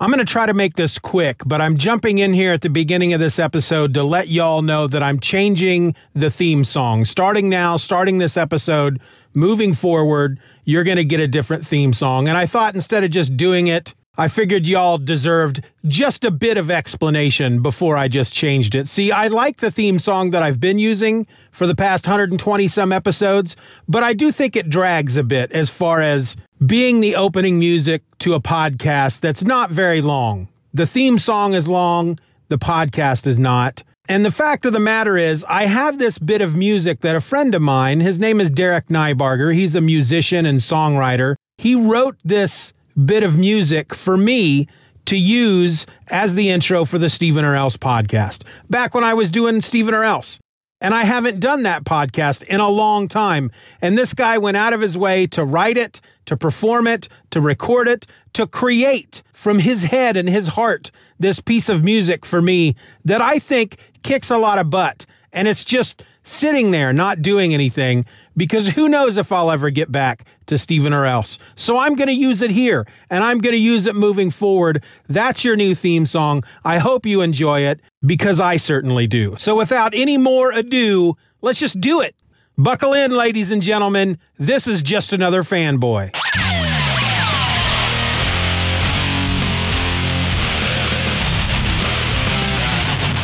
I'm going to try to make this quick, but I'm jumping in here at the beginning of this episode to let y'all know that I'm changing the theme song. Starting now, starting this episode, moving forward, you're going to get a different theme song. And I thought instead of just doing it I figured y'all deserved just a bit of explanation before I just changed it. See, I like the theme song that I've been using for the past 120 some episodes, but I do think it drags a bit as far as being the opening music to a podcast that's not very long. The theme song is long, the podcast is not. And the fact of the matter is, I have this bit of music that a friend of mine, his name is Derek Nybarger, he's a musician and songwriter. He wrote this bit of music for me to use as the intro for the Stephen or Else podcast back when I was doing Stephen or Else. And I haven't done that podcast in a long time. And this guy went out of his way to write it, to perform it, to record it, to create from his head and his heart this piece of music for me that I think kicks a lot of butt. And it's just sitting there not doing anything because who knows if I'll ever get back to Stephen or else. So I'm going to use it here and I'm going to use it moving forward. That's your new theme song. I hope you enjoy it because I certainly do. So without any more ado, let's just do it. Buckle in, ladies and gentlemen. This is just another fanboy.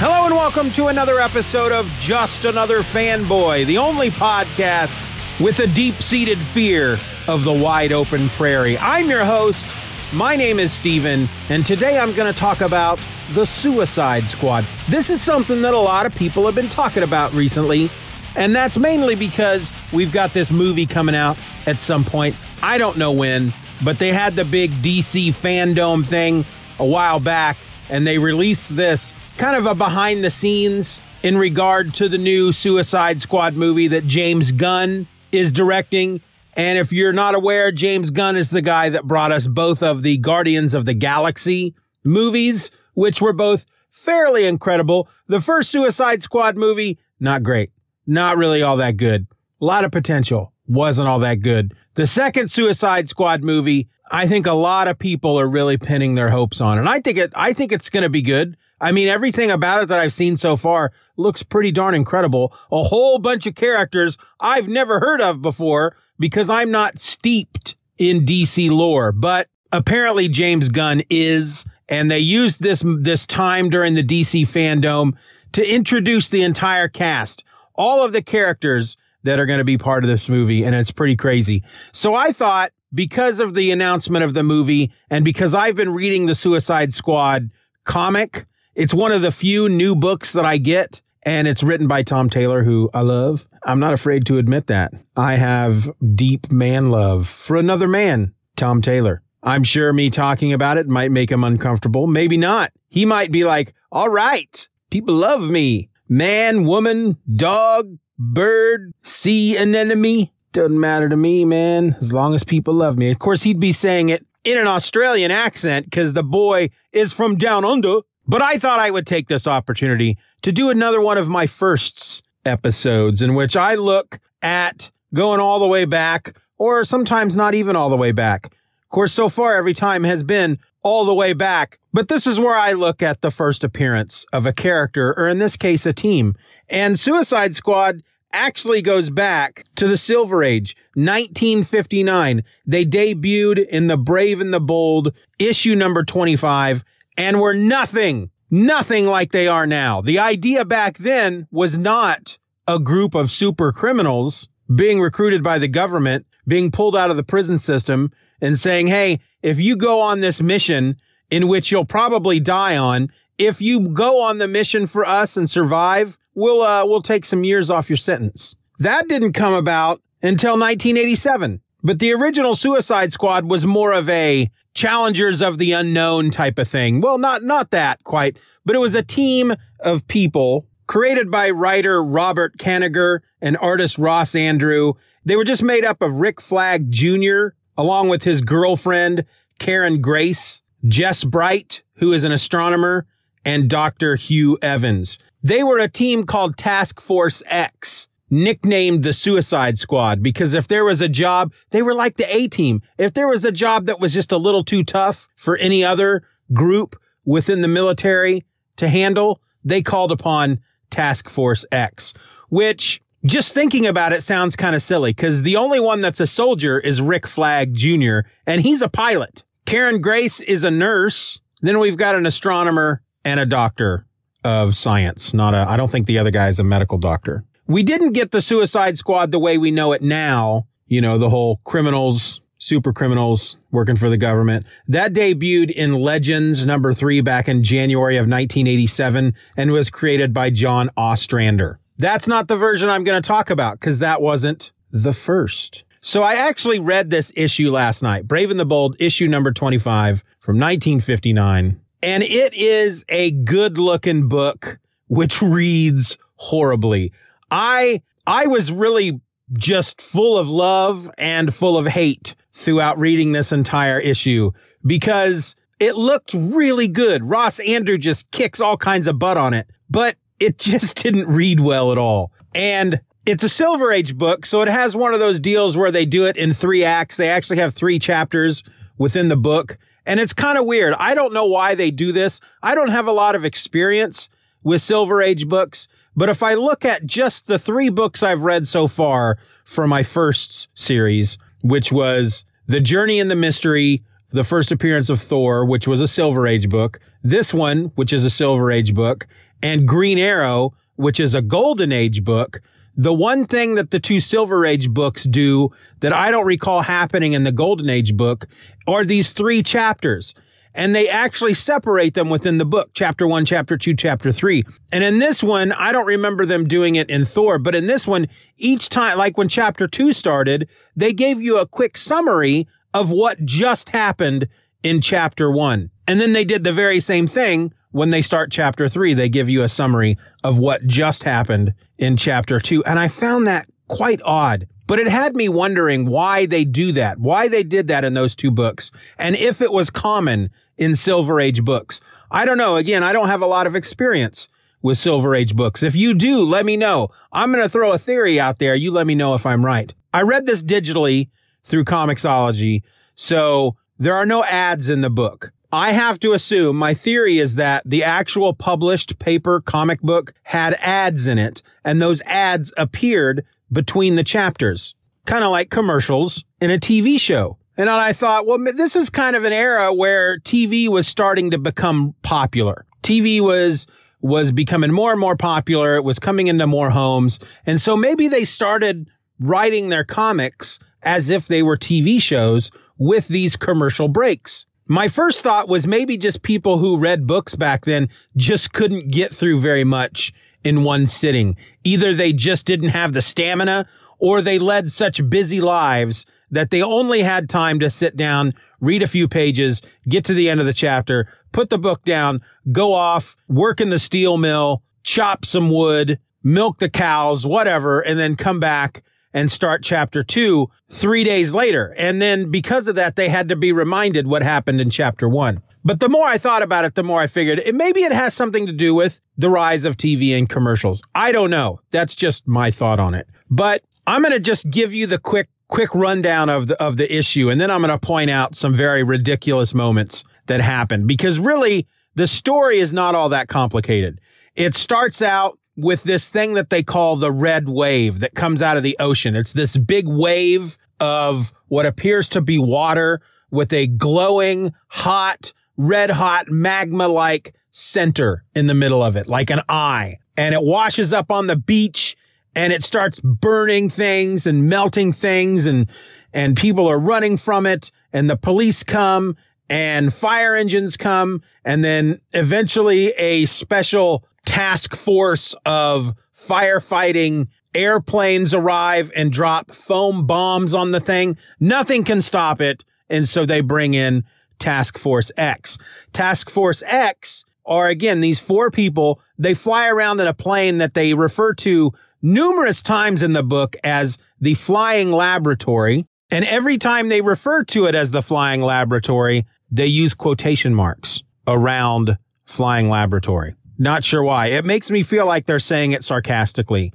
Hello and welcome to another episode of Just Another Fanboy, the only podcast with a deep seated fear of the wide open prairie. I'm your host. My name is Steven, and today I'm going to talk about the Suicide Squad. This is something that a lot of people have been talking about recently, and that's mainly because we've got this movie coming out at some point. I don't know when, but they had the big DC fandom thing a while back, and they released this kind of a behind the scenes in regard to the new Suicide Squad movie that James Gunn is directing. And if you're not aware, James Gunn is the guy that brought us both of the Guardians of the Galaxy movies, which were both fairly incredible. The first Suicide Squad movie, not great. Not really all that good. A lot of potential. Wasn't all that good. The second Suicide Squad movie, I think a lot of people are really pinning their hopes on. And I think it, I think it's going to be good. I mean, everything about it that I've seen so far looks pretty darn incredible. A whole bunch of characters I've never heard of before because I'm not steeped in DC lore, but apparently James Gunn is, and they used this, this time during the DC fandom to introduce the entire cast, all of the characters that are going to be part of this movie. And it's pretty crazy. So I thought because of the announcement of the movie and because I've been reading the Suicide Squad comic, it's one of the few new books that I get, and it's written by Tom Taylor, who I love. I'm not afraid to admit that. I have deep man love for another man, Tom Taylor. I'm sure me talking about it might make him uncomfortable. Maybe not. He might be like, all right, people love me. Man, woman, dog, bird, sea anemone. Doesn't matter to me, man, as long as people love me. Of course, he'd be saying it in an Australian accent because the boy is from down under. But I thought I would take this opportunity to do another one of my firsts episodes in which I look at going all the way back or sometimes not even all the way back. Of course, so far every time has been all the way back, but this is where I look at the first appearance of a character, or in this case, a team. And Suicide Squad actually goes back to the Silver Age, 1959. They debuted in The Brave and the Bold, issue number 25 and were nothing, nothing like they are now. The idea back then was not a group of super criminals being recruited by the government, being pulled out of the prison system and saying, Hey, if you go on this mission in which you'll probably die on, if you go on the mission for us and survive, we'll, uh, we'll take some years off your sentence. That didn't come about until 1987. But the original Suicide Squad was more of a challengers of the unknown type of thing. Well, not not that quite, but it was a team of people created by writer Robert Kanigher and artist Ross Andru. They were just made up of Rick Flag Jr. along with his girlfriend Karen Grace, Jess Bright, who is an astronomer, and Dr. Hugh Evans. They were a team called Task Force X nicknamed the Suicide Squad because if there was a job, they were like the A team. If there was a job that was just a little too tough for any other group within the military to handle, they called upon Task Force X, which just thinking about it sounds kind of silly because the only one that's a soldier is Rick Flag Jr., and he's a pilot. Karen Grace is a nurse. Then we've got an astronomer and a doctor of science. Not a, I don't think the other guy is a medical doctor. We didn't get the Suicide Squad the way we know it now. You know, the whole criminals, super criminals working for the government. That debuted in Legends number three back in January of 1987 and was created by John Ostrander. That's not the version I'm going to talk about because that wasn't the first. So I actually read this issue last night, Brave and the Bold, issue number 25 from 1959. And it is a good looking book, which reads horribly. I, I was really just full of love and full of hate throughout reading this entire issue because it looked really good. Ross Andru just kicks all kinds of butt on it, but it just didn't read well at all. And it's a Silver Age book, so it has one of those deals where they do it in three acts. They actually have three chapters within the book. And it's kind of weird. I don't know why they do this. I don't have a lot of experience with Silver Age books, but if I look at just the three books I've read so far for my first series, which was The Journey and the Mystery, the first appearance of Thor, which was a Silver Age book, this one, which is a Silver Age book, and Green Arrow, which is a Golden Age book, the one thing that the two Silver Age books do that I don't recall happening in the Golden Age book are these three chapters. And they actually separate them within the book, chapter one, chapter two, chapter three. And in this one, I don't remember them doing it in Thor, but in this one, each time, like when chapter two started, they gave you a quick summary of what just happened in chapter one. And then they did the very same thing when they start chapter three, they give you a summary of what just happened in chapter two. And I found that quite odd, but it had me wondering why they do that, why they did that in those two books, and if it was common in Silver Age books. I don't know. Again, I don't have a lot of experience with Silver Age books. If you do, let me know. I'm going to throw a theory out there. You let me know if I'm right. I read this digitally through Comixology, so there are no ads in the book. I have to assume my theory is that the actual published paper comic book had ads in it, and those ads appeared between the chapters, kind of like commercials in a TV show. And I thought, well, this is kind of an era where TV was starting to become popular. TV was was becoming more and more popular. It was coming into more homes. And so maybe they started writing their comics as if they were TV shows with these commercial breaks. My first thought was maybe just people who read books back then just couldn't get through very much in one sitting. Either they just didn't have the stamina or they led such busy lives that they only had time to sit down, read a few pages, get to the end of the chapter, put the book down, go off, work in the steel mill, chop some wood, milk the cows, whatever, and then come back and start chapter two three days later. And then because of that, they had to be reminded what happened in chapter one. But the more I thought about it, the more I figured it, maybe it has something to do with the rise of TV and commercials. I don't know. That's just my thought on it. But I'm going to just give you the quick quick rundown of the of the issue and then I'm going to point out some very ridiculous moments that happened because really the story is not all that complicated. It starts out with this thing that they call the red wave that comes out of the ocean. It's this big wave of what appears to be water with a glowing, hot, red hot magma like center in the middle of it, like an eye. And it washes up on the beach and it starts burning things and melting things and, and people are running from it and the police come and fire engines come. And then eventually a special task force of firefighting airplanes arrive and drop foam bombs on the thing. Nothing can stop it. And so they bring in Task Force X. Task Force X are again these four people. They fly around in a plane that they refer to numerous times in the book as the flying laboratory. And every time they refer to it as the flying laboratory, they use quotation marks around flying laboratory. Not sure why. It makes me feel like they're saying it sarcastically.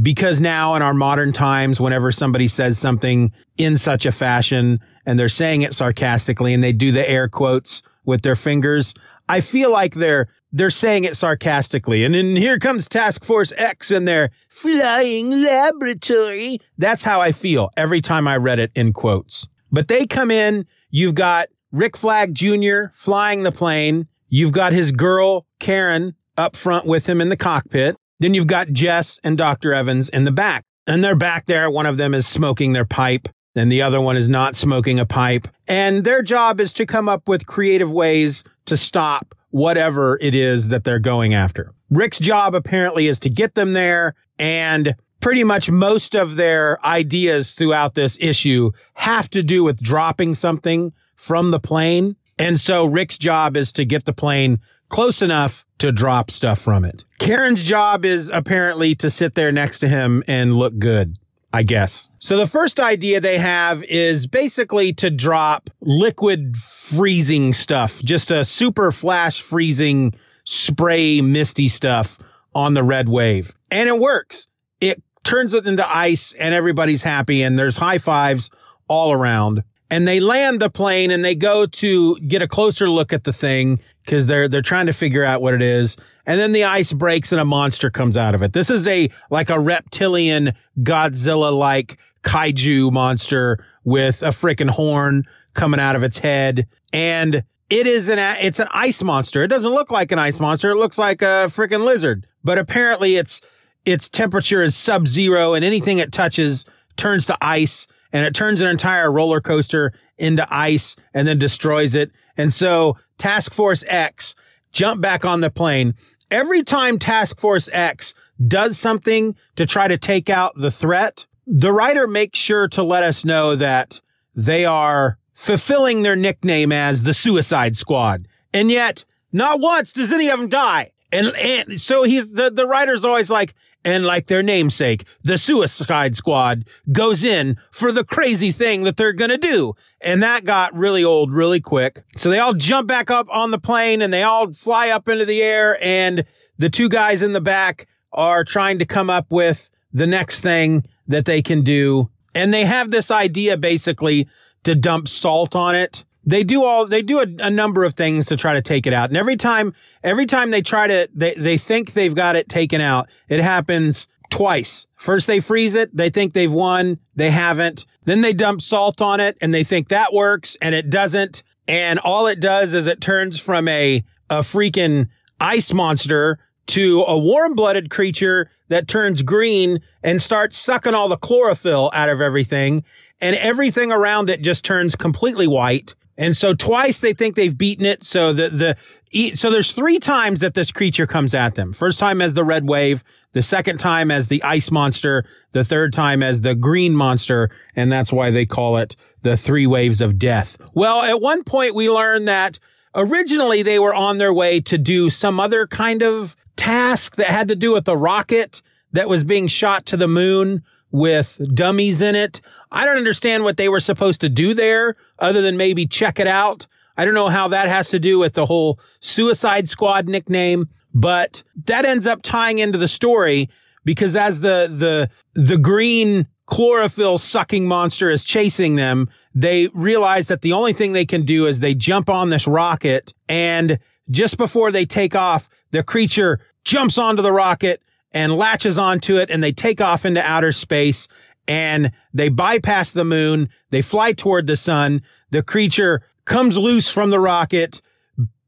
Because now in our modern times, whenever somebody says something in such a fashion and they're saying it sarcastically and they do the air quotes with their fingers. I feel like they're they're saying it sarcastically. And then here comes Task Force X and their flying laboratory. That's how I feel every time I read it in quotes. But they come in, you've got Rick Flag Jr. flying the plane. You've got his girl, Karen, up front with him in the cockpit. Then you've got Jess and Dr. Evans in the back. And they're back there. One of them is smoking their pipe and the other one is not smoking a pipe. And their job is to come up with creative ways to stop whatever it is that they're going after. Rick's job apparently is to get them there and pretty much most of their ideas throughout this issue have to do with dropping something from the plane. And so Rick's job is to get the plane close enough to drop stuff from it. Karen's job is apparently to sit there next to him and look good. I guess. So the first idea they have is basically to drop liquid freezing stuff, just a super flash freezing spray misty stuff on the red wave. And it works. It turns it into ice and everybody's happy and there's high fives all around. And they land the plane and they go to get a closer look at the thing because they're they're trying to figure out what it is. And then the ice breaks and a monster comes out of it. This is a like a reptilian Godzilla like kaiju monster with a freaking horn coming out of its head. And it is an it's an ice monster. It doesn't look like an ice monster. It looks like a freaking lizard. But apparently its its temperature is sub zero and anything it touches turns to ice and it turns an entire roller coaster into ice and then destroys it. And so Task Force X jump back on the plane. Every time Task Force X does something to try to take out the threat, the writer makes sure to let us know that they are fulfilling their nickname as the Suicide Squad. And yet, not once does any of them die. And, and so he's the, the writer's always like, and like their namesake, the Suicide Squad goes in for the crazy thing that they're going to do. And that got really old really quick. So they all jump back up on the plane and they all fly up into the air. And the two guys in the back are trying to come up with the next thing that they can do. And they have this idea basically to dump salt on it they do all they do a, a, number of things to try to take it out. And every time every time they try to they, they think they've got it taken out it happens twice. First they freeze it they think they've won they haven't. Then they dump salt on it and they think that works and it doesn't. And all it does is it turns from a a freaking ice monster to a warm-blooded creature that turns green and starts sucking all the chlorophyll out of everything. And everything around it just turns completely white and so twice they think they've beaten it. So the the so there's three times that this creature comes at them. First time as the red wave, the second time as the ice monster, the third time as the green monster, and that's why they call it the three waves of death. Well, at one point we learned that originally they were on their way to do some other kind of task that had to do with the rocket that was being shot to the moon with dummies in it. I don't understand what they were supposed to do there other than maybe check it out. I don't know how that has to do with the whole Suicide Squad nickname, but that ends up tying into the story because as the the the green chlorophyll sucking monster is chasing them, they realize that the only thing they can do is they jump on this rocket and just before they take off, the creature jumps onto the rocket and latches onto it and they take off into outer space and they bypass the moon. They fly toward the sun. The creature comes loose from the rocket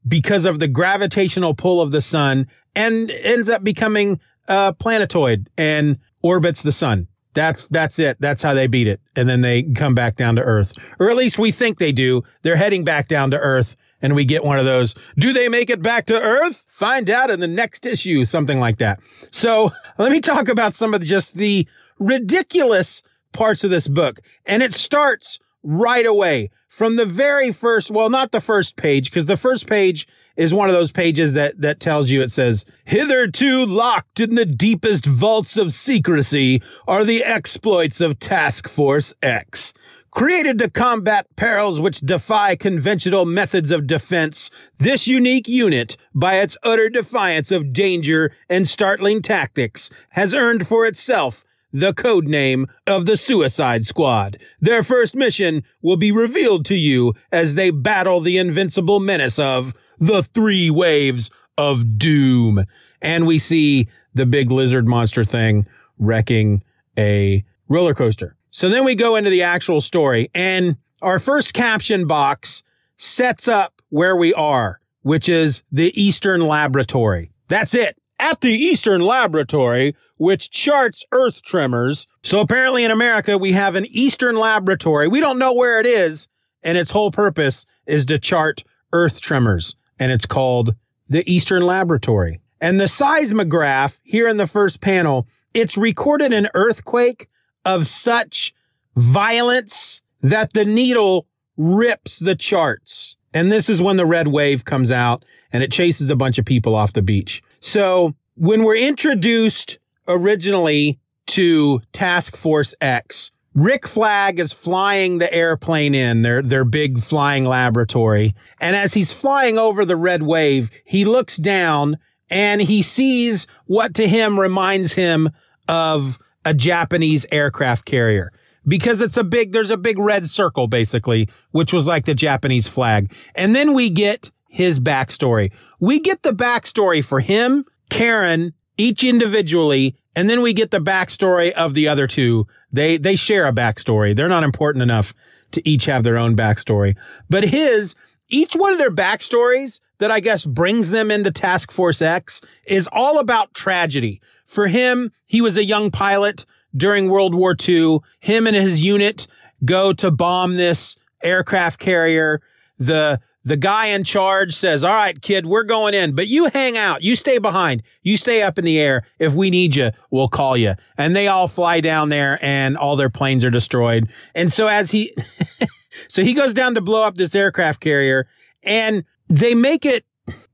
because of the gravitational pull of the sun and ends up becoming a planetoid and orbits the sun. That's that's it. That's how they beat it. And then they come back down to Earth. Or at least we think they do. They're heading back down to Earth and we get one of those. Do they make it back to Earth? Find out in the next issue, something like that. So let me talk about some of just the ridiculous parts of this book. And it starts right away from the very first, well, not the first page, because the first page is one of those pages that, that tells you it says, hitherto locked in the deepest vaults of secrecy are the exploits of Task Force X. Created to combat perils which defy conventional methods of defense, this unique unit, by its utter defiance of danger and startling tactics, has earned for itself the code name of the Suicide Squad. Their first mission will be revealed to you as they battle the invincible menace of the three waves of doom. And we see the big lizard monster thing wrecking a roller coaster. So then we go into the actual story and our first caption box sets up where we are, which is the Eastern Laboratory. That's it. At the Eastern Laboratory, which charts Earth tremors. So apparently in America, we have an Eastern Laboratory. We don't know where it is. And its whole purpose is to chart Earth tremors. And it's called the Eastern Laboratory. And the seismograph here in the first panel, it's recorded an earthquake of such violence that the needle rips the charts. And this is when the red wave comes out and it chases a bunch of people off the beach. So when we're introduced originally to Task Force X, Rick Flag is flying the airplane in their, their big flying laboratory. And as he's flying over the red wave, he looks down and he sees what to him reminds him of a Japanese aircraft carrier because it's a big, there's a big red circle basically, which was like the Japanese flag. And then we get his backstory. We get the backstory for him, Karen, each individually, and then we get the backstory of the other two. They, they share a backstory. They're not important enough to each have their own backstory, but his, each one of their backstories that I guess brings them into Task Force X is all about tragedy. For him, he was a young pilot during World War II. Him and his unit go to bomb this aircraft carrier. The the guy in charge says, All right, kid, we're going in, but you hang out. You stay behind. You stay up in the air. If we need you, we'll call you. And they all fly down there and all their planes are destroyed. And so as he, so he goes down to blow up this aircraft carrier and they make it,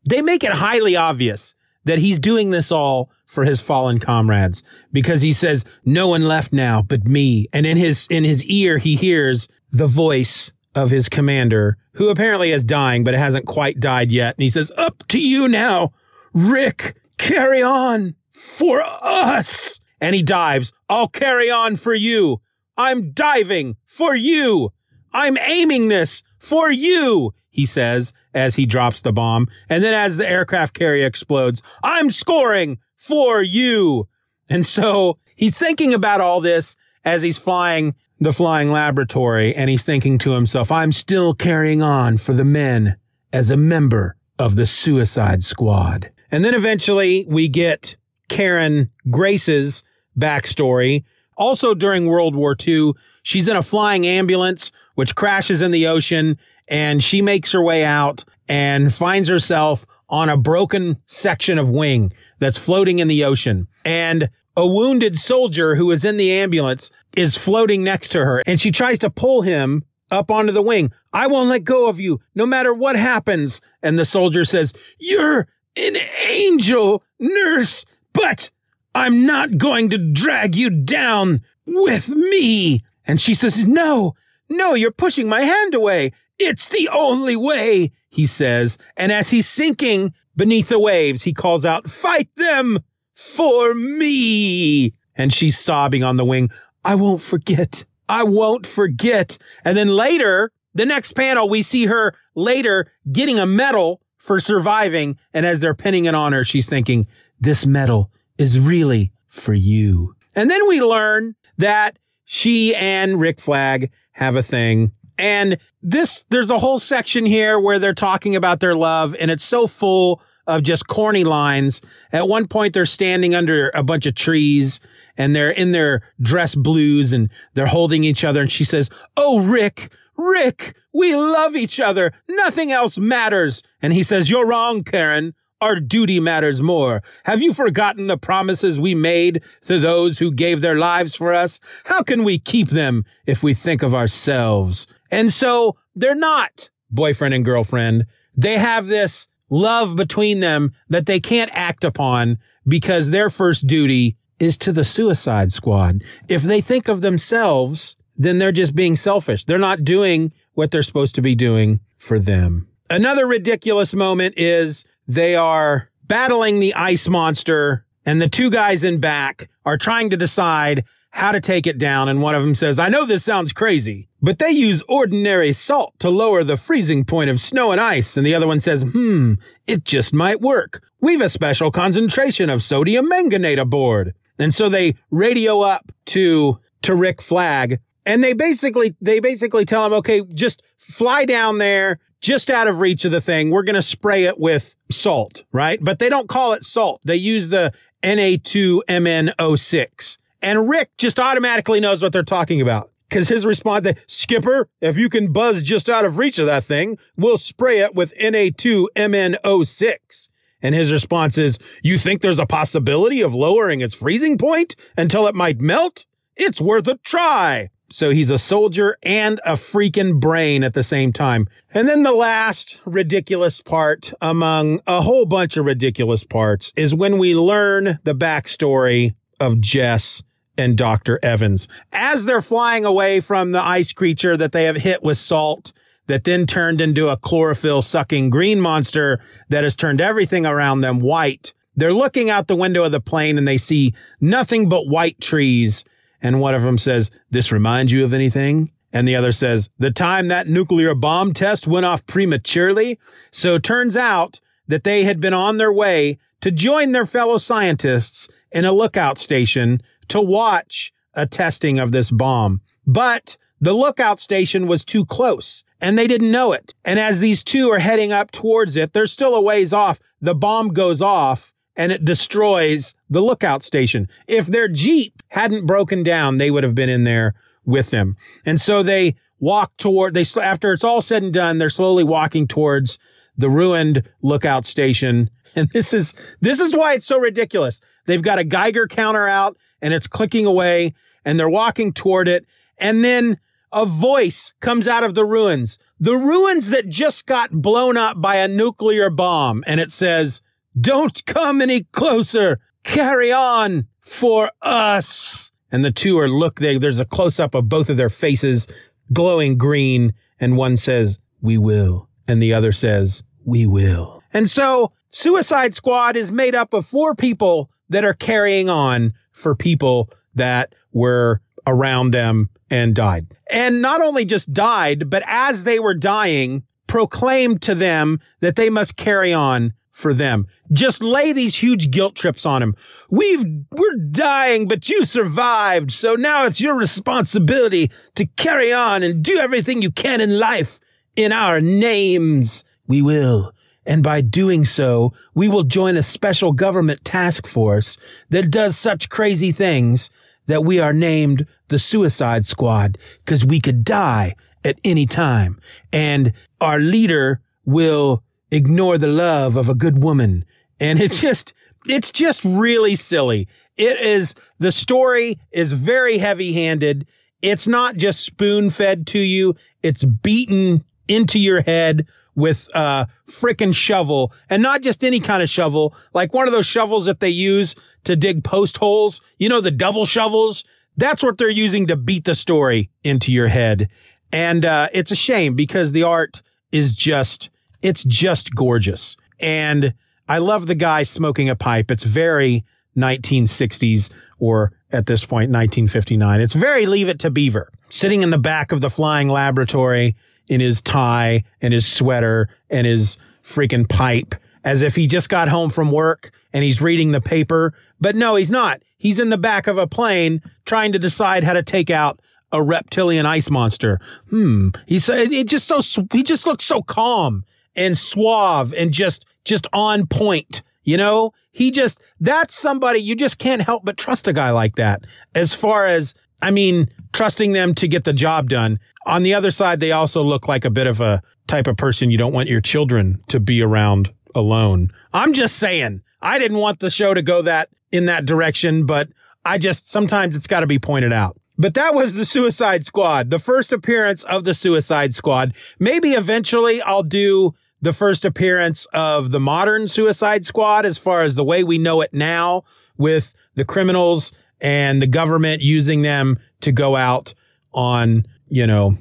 they make it highly obvious that he's doing this all for his fallen comrades because he says, no one left now but me. And in his, in his ear, he hears the voice of his commander, who apparently is dying, but hasn't quite died yet. And he says, Up to you now, Rick, carry on for us. And he dives. I'll carry on for you. I'm diving for you. I'm aiming this for you, he says as he drops the bomb. And then as the aircraft carrier explodes, I'm scoring for you. And so he's thinking about all this as he's flying the flying laboratory and he's thinking to himself, I'm still carrying on for the men as a member of the suicide squad. And then eventually we get Karen Grace's backstory. Also during World War II, she's in a flying ambulance, which crashes in the ocean and she makes her way out and finds herself on a broken section of wing that's floating in the ocean. And a wounded soldier who is in the ambulance is floating next to her and she tries to pull him up onto the wing. I won't let go of you no matter what happens. And the soldier says, You're an angel, nurse, but I'm not going to drag you down with me. And she says, No, no, you're pushing my hand away. It's the only way, he says. And as he's sinking beneath the waves, he calls out, Fight them! for me. And she's sobbing on the wing. I won't forget. I won't forget. And then later, the next panel, we see her later getting a medal for surviving. And as they're pinning it on her, she's thinking, this medal is really for you. And then we learn that she and Rick Flag have a thing. And this, there's a whole section here where they're talking about their love and it's so full of just corny lines. At one point, they're standing under a bunch of trees and they're in their dress blues and they're holding each other. And she says, Oh, Rick, Rick, we love each other. Nothing else matters. And he says, You're wrong, Karen. Our duty matters more. Have you forgotten the promises we made to those who gave their lives for us? How can we keep them if we think of ourselves? And so they're not boyfriend and girlfriend. They have this love between them that they can't act upon because their first duty is to the suicide squad. If they think of themselves, then they're just being selfish. They're not doing what they're supposed to be doing for them. Another ridiculous moment is they are battling the ice monster and the two guys in back are trying to decide how to take it down. And one of them says, I know this sounds crazy, but they use ordinary salt to lower the freezing point of snow and ice. And the other one says, hmm, it just might work. We've a special concentration of sodium manganate aboard. And so they radio up to, to Rick Flag and they basically, they basically tell him, okay, just fly down there, just out of reach of the thing. We're going to spray it with salt, right? But they don't call it salt. They use the Na2MnO6. And Rick just automatically knows what they're talking about. Because his response, Skipper, if you can buzz just out of reach of that thing, we'll spray it with Na2MnO6. And his response is, You think there's a possibility of lowering its freezing point until it might melt? It's worth a try. So he's a soldier and a freaking brain at the same time. And then the last ridiculous part among a whole bunch of ridiculous parts is when we learn the backstory of Jess and Dr. Evans. As they're flying away from the ice creature that they have hit with salt, that then turned into a chlorophyll sucking green monster that has turned everything around them white. They're looking out the window of the plane and they see nothing but white trees. And one of them says, This reminds you of anything? And the other says, The time that nuclear bomb test went off prematurely. So it turns out that they had been on their way to join their fellow scientists in a lookout station to watch a testing of this bomb. But the lookout station was too close and they didn't know it. And as these two are heading up towards it, they're still a ways off. The bomb goes off and it destroys the lookout station. If their Jeep hadn't broken down, they would have been in there with them. And so they walk toward, they, after it's all said and done, they're slowly walking towards the ruined lookout station. And this is, this is why it's so ridiculous. They've got a Geiger counter out and it's clicking away and they're walking toward it. And then a voice comes out of the ruins, the ruins that just got blown up by a nuclear bomb. And it says, don't come any closer. Carry on for us. And the two are look, they, there's a close up of both of their faces glowing green. And one says, we will. And the other says, we will. And so Suicide Squad is made up of four people that are carrying on for people that were around them and died. And not only just died, but as they were dying, proclaimed to them that they must carry on for them. Just lay these huge guilt trips on him. We've, we're dying, but you survived. So now it's your responsibility to carry on and do everything you can in life in our names. We will. And by doing so, we will join a special government task force that does such crazy things that we are named the Suicide Squad because we could die at any time. And our leader will ignore the love of a good woman. And it's just, it's just really silly. It is, the story is very heavy handed. It's not just spoon fed to you. It's beaten into your head with a frickin' shovel and not just any kind of shovel, like one of those shovels that they use to dig post holes. You know, the double shovels. That's what they're using to beat the story into your head. And, uh, it's a shame because the art is just, it's just gorgeous. And I love the guy smoking a pipe. It's very 1960s or at this point, 1959. It's very leave it to Beaver sitting in the back of the flying laboratory in his tie and his sweater and his freaking pipe as if he just got home from work and he's reading the paper. But no, he's not. He's in the back of a plane trying to decide how to take out a reptilian ice monster. Hmm. He's it just so he just looks so calm and suave and just just on point. You know, he just that's somebody you just can't help but trust a guy like that. As far as I mean, trusting them to get the job done. On the other side, they also look like a bit of a type of person you don't want your children to be around alone. I'm just saying, I didn't want the show to go that in that direction, but I just sometimes it's got to be pointed out. But that was the Suicide Squad, the first appearance of the Suicide Squad. Maybe eventually I'll do the first appearance of the modern Suicide Squad as far as the way we know it now with the criminals and the government using them to go out on, you know,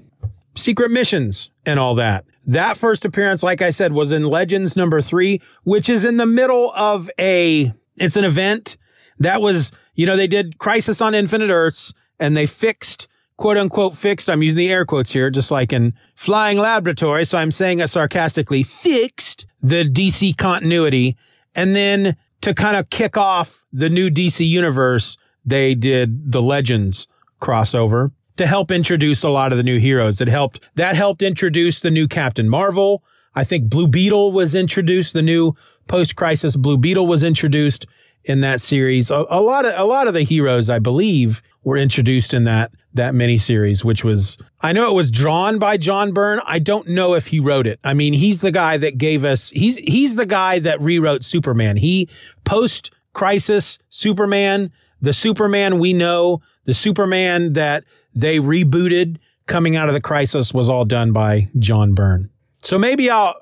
secret missions and all that. That first appearance, like I said, was in Legends number three, which is in the middle of a, it's an event that was, you know, they did Crisis on Infinite Earths and they fixed, quote unquote, fixed. I'm using the air quotes here, just like in Flying Laboratory. So I'm saying it sarcastically, fixed the DC continuity. And then to kind of kick off the new DC universe, they did the Legends crossover to help introduce a lot of the new heroes. That helped that helped introduce the new Captain Marvel. I think Blue Beetle was introduced. The new post-crisis Blue Beetle was introduced in that series. A, a, lot of a lot of the heroes, I believe, were introduced in that that miniseries, which was I know it was drawn by John Byrne. I don't know if he wrote it. I mean, he's the guy that gave us he's he's the guy that rewrote Superman. He post crisis Superman, the Superman we know, the Superman that they rebooted coming out of the crisis was all done by John Byrne. So maybe I'll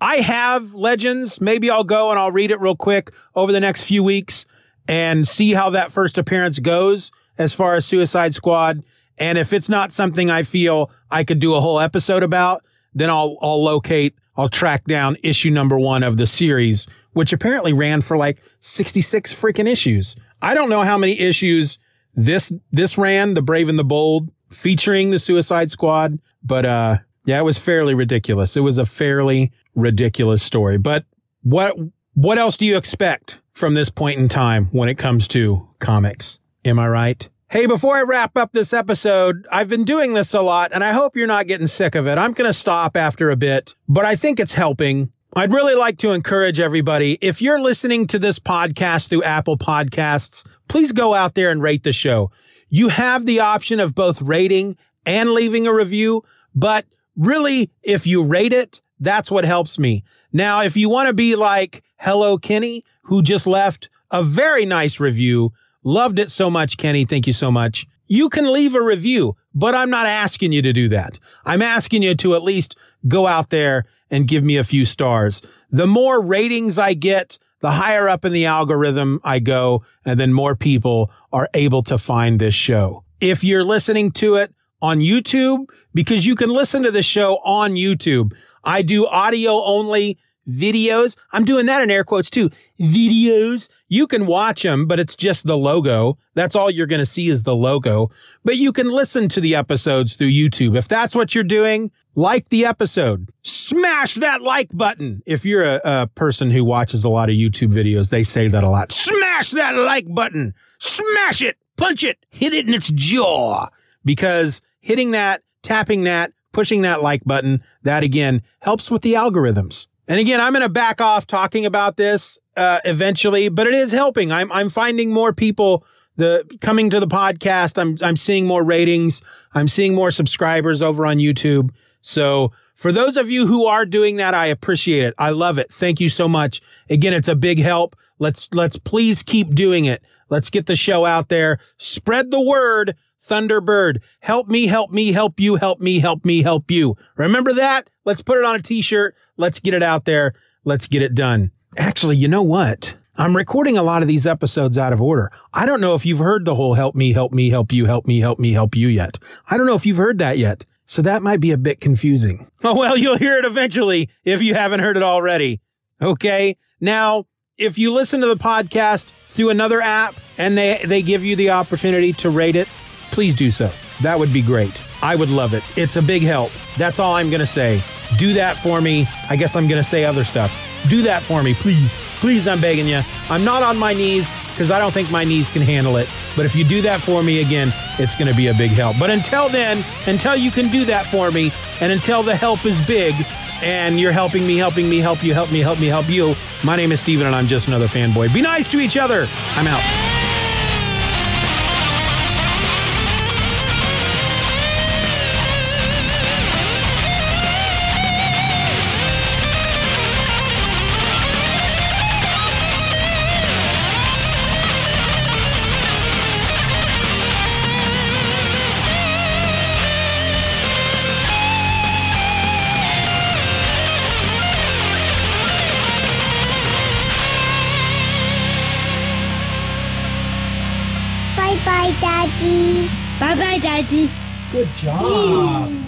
I have Legends. Maybe I'll go and I'll read it real quick over the next few weeks and see how that first appearance goes as far as Suicide Squad. And if it's not something I feel I could do a whole episode about, then I'll I'll locate, I'll track down issue number one of the series, which apparently ran for like 66 freaking issues. I don't know how many issues this this ran, The Brave and the Bold, featuring the Suicide Squad, but uh yeah, it was fairly ridiculous. It was a fairly ridiculous story. But what what else do you expect from this point in time when it comes to comics? Am I right? Hey, before I wrap up this episode, I've been doing this a lot and I hope you're not getting sick of it. I'm going to stop after a bit, but I think it's helping. I'd really like to encourage everybody. If you're listening to this podcast through Apple Podcasts, please go out there and rate the show. You have the option of both rating and leaving a review, but really, if you rate it, that's what helps me. Now, if you want to be like Hello Kenny, who just left a very nice review, loved it so much, Kenny. Thank you so much. You can leave a review, but I'm not asking you to do that. I'm asking you to at least go out there and give me a few stars. The more ratings I get, the higher up in the algorithm I go, and then more people are able to find this show. If you're listening to it on YouTube because you can listen to the show on YouTube. I do audio only videos. I'm doing that in air quotes too. Videos. You can watch them, but it's just the logo. That's all you're going to see is the logo. But you can listen to the episodes through YouTube. If that's what you're doing, like the episode. Smash that like button. If you're a, a person who watches a lot of YouTube videos, they say that a lot. Smash that like button. Smash it. Punch it. Hit it in its jaw because hitting that, tapping that, pushing that like button, that again helps with the algorithms. And again, I'm going to back off talking about this uh, eventually, but it is helping. I'm I'm finding more people the coming to the podcast. I'm I'm seeing more ratings. I'm seeing more subscribers over on YouTube. So for those of you who are doing that, I appreciate it. I love it. Thank you so much. Again, it's a big help. Let's let's please keep doing it. Let's get the show out there. Spread the word Thunderbird. Help me, help me, help you, help me, help me, help you. Remember that? Let's put it on a t-shirt. Let's get it out there. Let's get it done. Actually, you know what? I'm recording a lot of these episodes out of order. I don't know if you've heard the whole help me, help me, help you, help me, help me, help you yet. I don't know if you've heard that yet. So that might be a bit confusing. Oh, well, you'll hear it eventually if you haven't heard it already. Okay. Now, if you listen to the podcast through another app and they, they give you the opportunity to rate it, please do so. That would be great. I would love it. It's a big help. That's all I'm going to say. Do that for me. I guess I'm going to say other stuff. Do that for me, please. Please, I'm begging you. I'm not on my knees because I don't think my knees can handle it. But if you do that for me again, it's going to be a big help. But until then, until you can do that for me, and until the help is big, and you're helping me, helping me, help you, help me, help me, help you. My name is Steven, and I'm just another fanboy. Be nice to each other. I'm out. Good job.